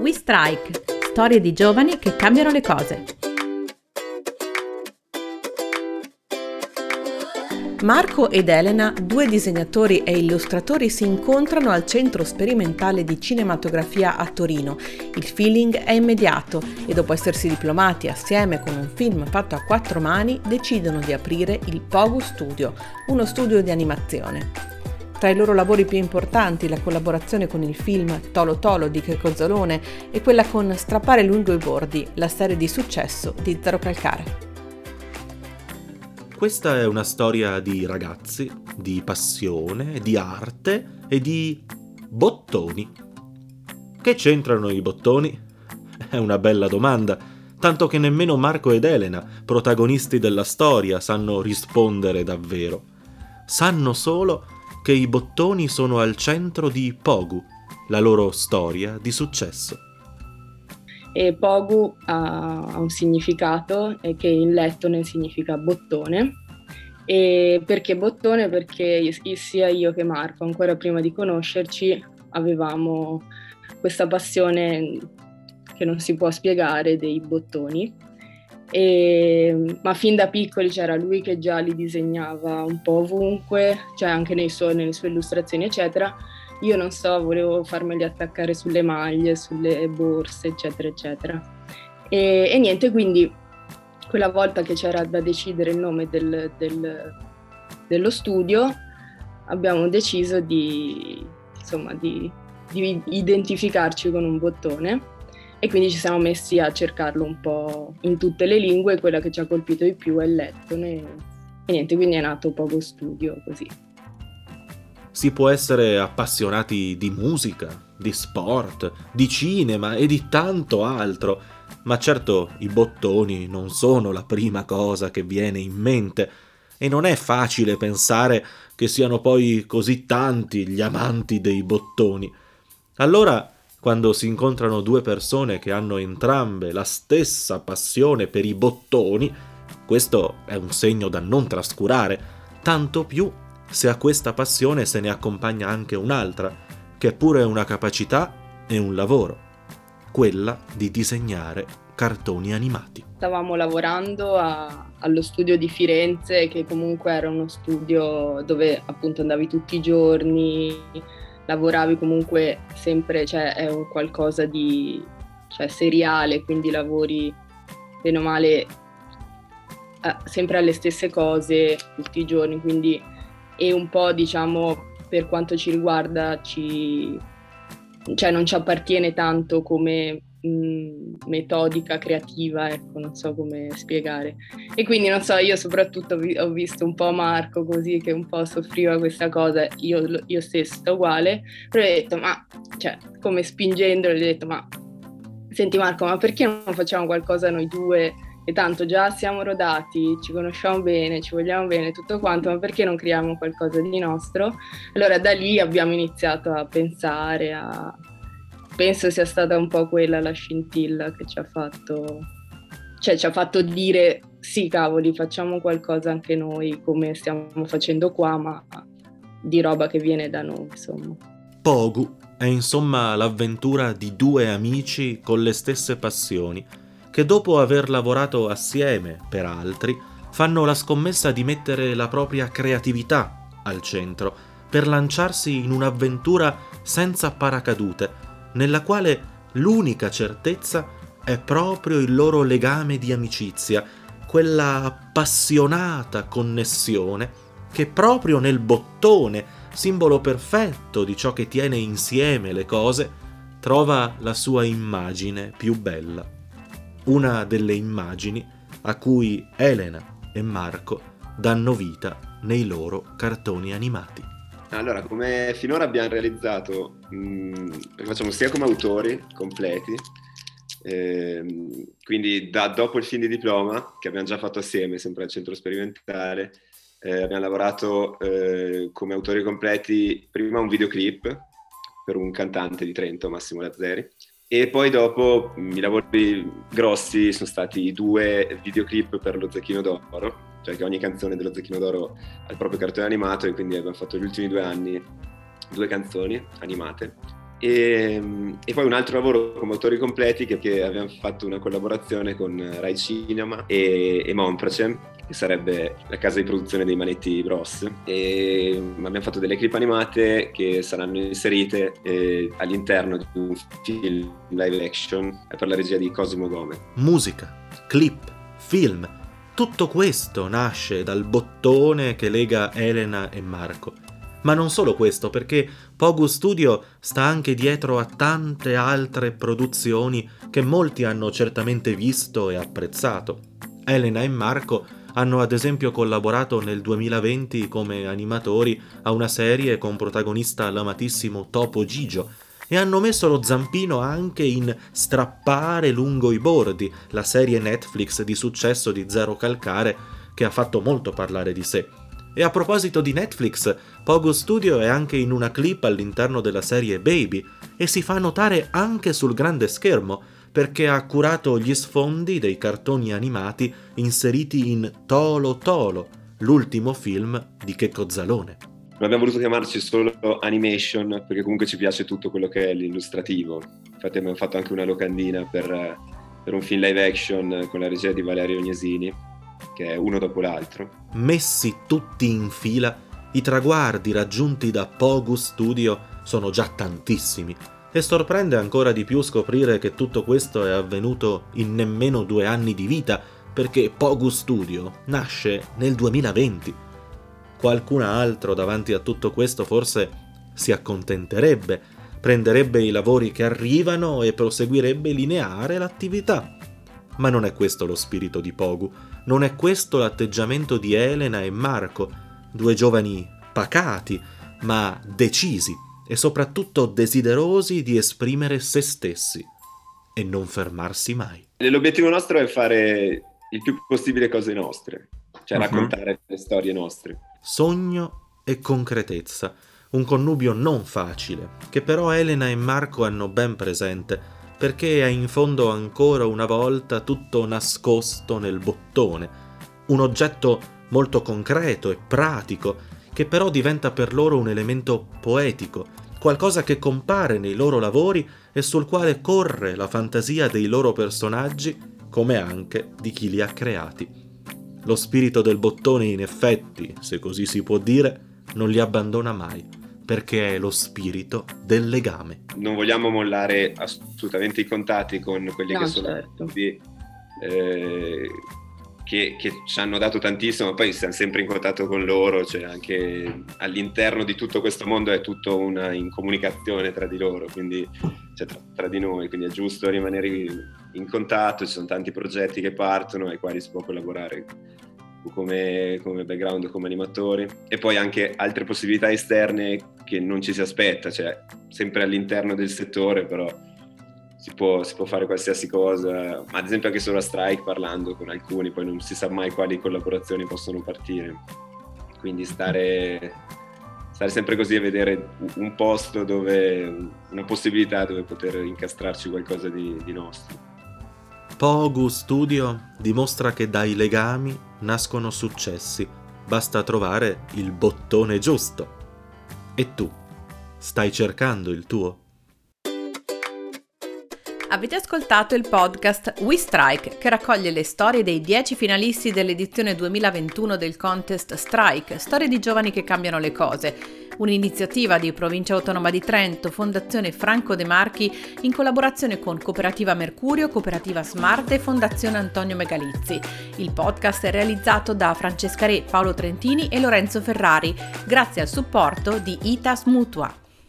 We Strike, storie di giovani che cambiano le cose. Marco ed Elena, due disegnatori e illustratori, si incontrano al Centro Sperimentale di Cinematografia a Torino. Il feeling è immediato e dopo essersi diplomati assieme con un film fatto a quattro mani, decidono di aprire il Pogu Studio, uno studio di animazione. Tra i loro lavori più importanti la collaborazione con il film Tolo Tolo di Checo Zalone e quella con Strappare lungo i bordi, la serie di successo di Zero Calcare. Questa è una storia di ragazzi, di passione, di arte e di bottoni. Che c'entrano i bottoni? È una bella domanda, tanto che nemmeno Marco ed Elena, protagonisti della storia, sanno rispondere davvero. Sanno solo che i bottoni sono al centro di Pogu, la loro storia di successo. E Pogu ha un significato che in lettone significa bottone. E perché bottone? Perché sia io che Marco, ancora prima di conoscerci, avevamo questa passione che non si può spiegare dei bottoni e, ma fin da piccoli c'era lui che già li disegnava un po' ovunque, cioè anche suoi, nelle sue illustrazioni, eccetera. Io non so, volevo farmeli attaccare sulle maglie, sulle borse, eccetera, eccetera. E, e niente, quindi quella volta che c'era da decidere il nome del, del, dello studio, abbiamo deciso di, insomma, di, di identificarci con un bottone e quindi ci siamo messi a cercarlo un po' in tutte le lingue, quella che ci ha colpito di più è il lettone e niente, quindi è nato Pogo Studio così. Si può essere appassionati di musica, di sport, di cinema e di tanto altro, ma certo i bottoni non sono la prima cosa che viene in mente e non è facile pensare che siano poi così tanti gli amanti dei bottoni. Allora quando si incontrano due persone che hanno entrambe la stessa passione per i bottoni, questo è un segno da non trascurare, tanto più se a questa passione se ne accompagna anche un'altra, che è pure una capacità e un lavoro, quella di disegnare cartoni animati. Stavamo lavorando a, allo studio di Firenze, che comunque era uno studio dove appunto andavi tutti i giorni, lavoravi comunque sempre, cioè è un qualcosa di cioè, seriale, quindi lavori bene o male eh, sempre alle stesse cose tutti i giorni, quindi è un po' diciamo per quanto ci riguarda ci, cioè non ci appartiene tanto come metodica creativa, ecco, non so come spiegare. E quindi non so, io soprattutto ho visto un po' Marco così che un po' soffriva questa cosa, io, io stessa uguale, però ho detto, ma cioè, come spingendolo, ho detto, ma senti Marco, ma perché non facciamo qualcosa noi due? E tanto già siamo rodati, ci conosciamo bene, ci vogliamo bene, tutto quanto, ma perché non creiamo qualcosa di nostro? Allora da lì abbiamo iniziato a pensare, a, penso sia stata un po' quella la scintilla che ci ha fatto, cioè ci ha fatto dire sì cavoli facciamo qualcosa anche noi come stiamo facendo qua ma di roba che viene da noi insomma. Pogu è insomma l'avventura di due amici con le stesse passioni che dopo aver lavorato assieme per altri fanno la scommessa di mettere la propria creatività al centro per lanciarsi in un'avventura senza paracadute nella quale l'unica certezza è proprio il loro legame di amicizia, quella appassionata connessione che proprio nel bottone, simbolo perfetto di ciò che tiene insieme le cose, trova la sua immagine più bella. Una delle immagini a cui Elena e Marco danno vita nei loro cartoni animati. Allora, come finora abbiamo realizzato, mh, mm, facciamo sia come autori completi, ehm, quindi da, dopo il film di diploma, che abbiamo già fatto assieme, sempre al centro sperimentale, eh, abbiamo lavorato eh, come autori completi prima un videoclip per un cantante di Trento, Massimo Lazzeri, e poi dopo mm, i lavori grossi sono stati due videoclip per lo Zecchino d'Oro, cioè che ogni canzone dello Zecchino d'Oro ha il proprio cartone animato e quindi abbiamo fatto gli ultimi due anni due canzoni animate E, e, poi un altro lavoro con motori completi che, che abbiamo fatto una collaborazione con Rai Cinema e, e Monpracem che sarebbe la casa di produzione dei manetti Bros. E abbiamo fatto delle clip animate che saranno inserite eh, all'interno di un film live action per la regia di Cosimo Gome. Musica, clip, film, tutto questo nasce dal bottone che lega Elena e Marco. Ma non solo questo, perché Pogu Studio sta anche dietro a tante altre produzioni che molti hanno certamente visto e apprezzato. Elena e Marco hanno ad esempio collaborato nel 2020 come animatori a una serie con protagonista l'amatissimo Topo Gigio e hanno messo lo zampino anche in Strappare lungo i bordi, la serie Netflix di successo di Zero Calcare che ha fatto molto parlare di sé. E a proposito di Netflix, Pogo Studio è anche in una clip all'interno della serie Baby e si fa notare anche sul grande schermo, perché ha curato gli sfondi dei cartoni animati inseriti in Tolo Tolo, l'ultimo film di Checco Zalone. Non abbiamo voluto chiamarci solo animation perché comunque ci piace tutto quello che è l'illustrativo. Infatti abbiamo fatto anche una locandina per, per un film live action con la regia di Valerio Ognesini, che è uno dopo l'altro. Messi tutti in fila, i traguardi raggiunti da Pogu Studio sono già tantissimi e sorprende ancora di più scoprire che tutto questo è avvenuto in nemmeno due anni di vita, perché Pogu Studio nasce nel 2020. Qualcun altro davanti a tutto questo forse si accontenterebbe, prenderebbe i lavori che arrivano e proseguirebbe lineare l'attività. Ma non è questo lo spirito di Pogu, non è questo l'atteggiamento di Elena e Marco, due giovani pacati, ma decisi e soprattutto desiderosi di esprimere se stessi e non fermarsi mai. L'obiettivo nostro è fare il più possibile cose nostre, cioè uh-huh. raccontare le storie nostre. Sogno e concretezza, un connubio non facile, che però Elena e Marco hanno ben presente, perché è in fondo ancora una volta tutto nascosto nel bottone, un oggetto molto concreto e pratico, che però diventa per loro un elemento poetico, qualcosa che compare nei loro lavori e sul quale corre la fantasia dei loro personaggi come anche di chi li ha creati. Lo spirito del bottone in effetti, se così si può dire, non li abbandona mai, perché è lo spirito del legame. Non vogliamo mollare assolutamente i contatti con quelli no, che sono certo. eh, che, che, ci hanno dato tantissimo, poi siamo sempre in contatto con loro, cioè anche all'interno di tutto questo mondo è tutto una in comunicazione tra di loro, quindi cioè, tra, tra, di noi, quindi è giusto rimanere in contatto, ci sono tanti progetti che partono ai quali si può collaborare come, come background, come animatori e poi anche altre possibilità esterne che non ci si aspetta, cioè sempre all'interno del settore però si può, si può, fare qualsiasi cosa, ma ad esempio anche solo a Strike parlando con alcuni, poi non si sa mai quali collaborazioni possono partire. Quindi stare, stare sempre così a vedere un posto dove, una possibilità dove poter incastrarci qualcosa di, di nostro. Pogu Studio dimostra che dai legami nascono successi, basta trovare il bottone giusto. E tu, stai cercando il tuo? Avete ascoltato il podcast We Strike che raccoglie le storie dei 10 finalisti dell'edizione 2021 del contest Strike, storie di giovani che cambiano le cose. Un'iniziativa di Provincia Autonoma di Trento, Fondazione Franco De Marchi in collaborazione con Cooperativa Mercurio, Cooperativa Smart e Fondazione Antonio Megalizzi. Il podcast è realizzato da Francesca Re, Paolo Trentini e Lorenzo Ferrari, grazie al supporto di ITAS Mutua.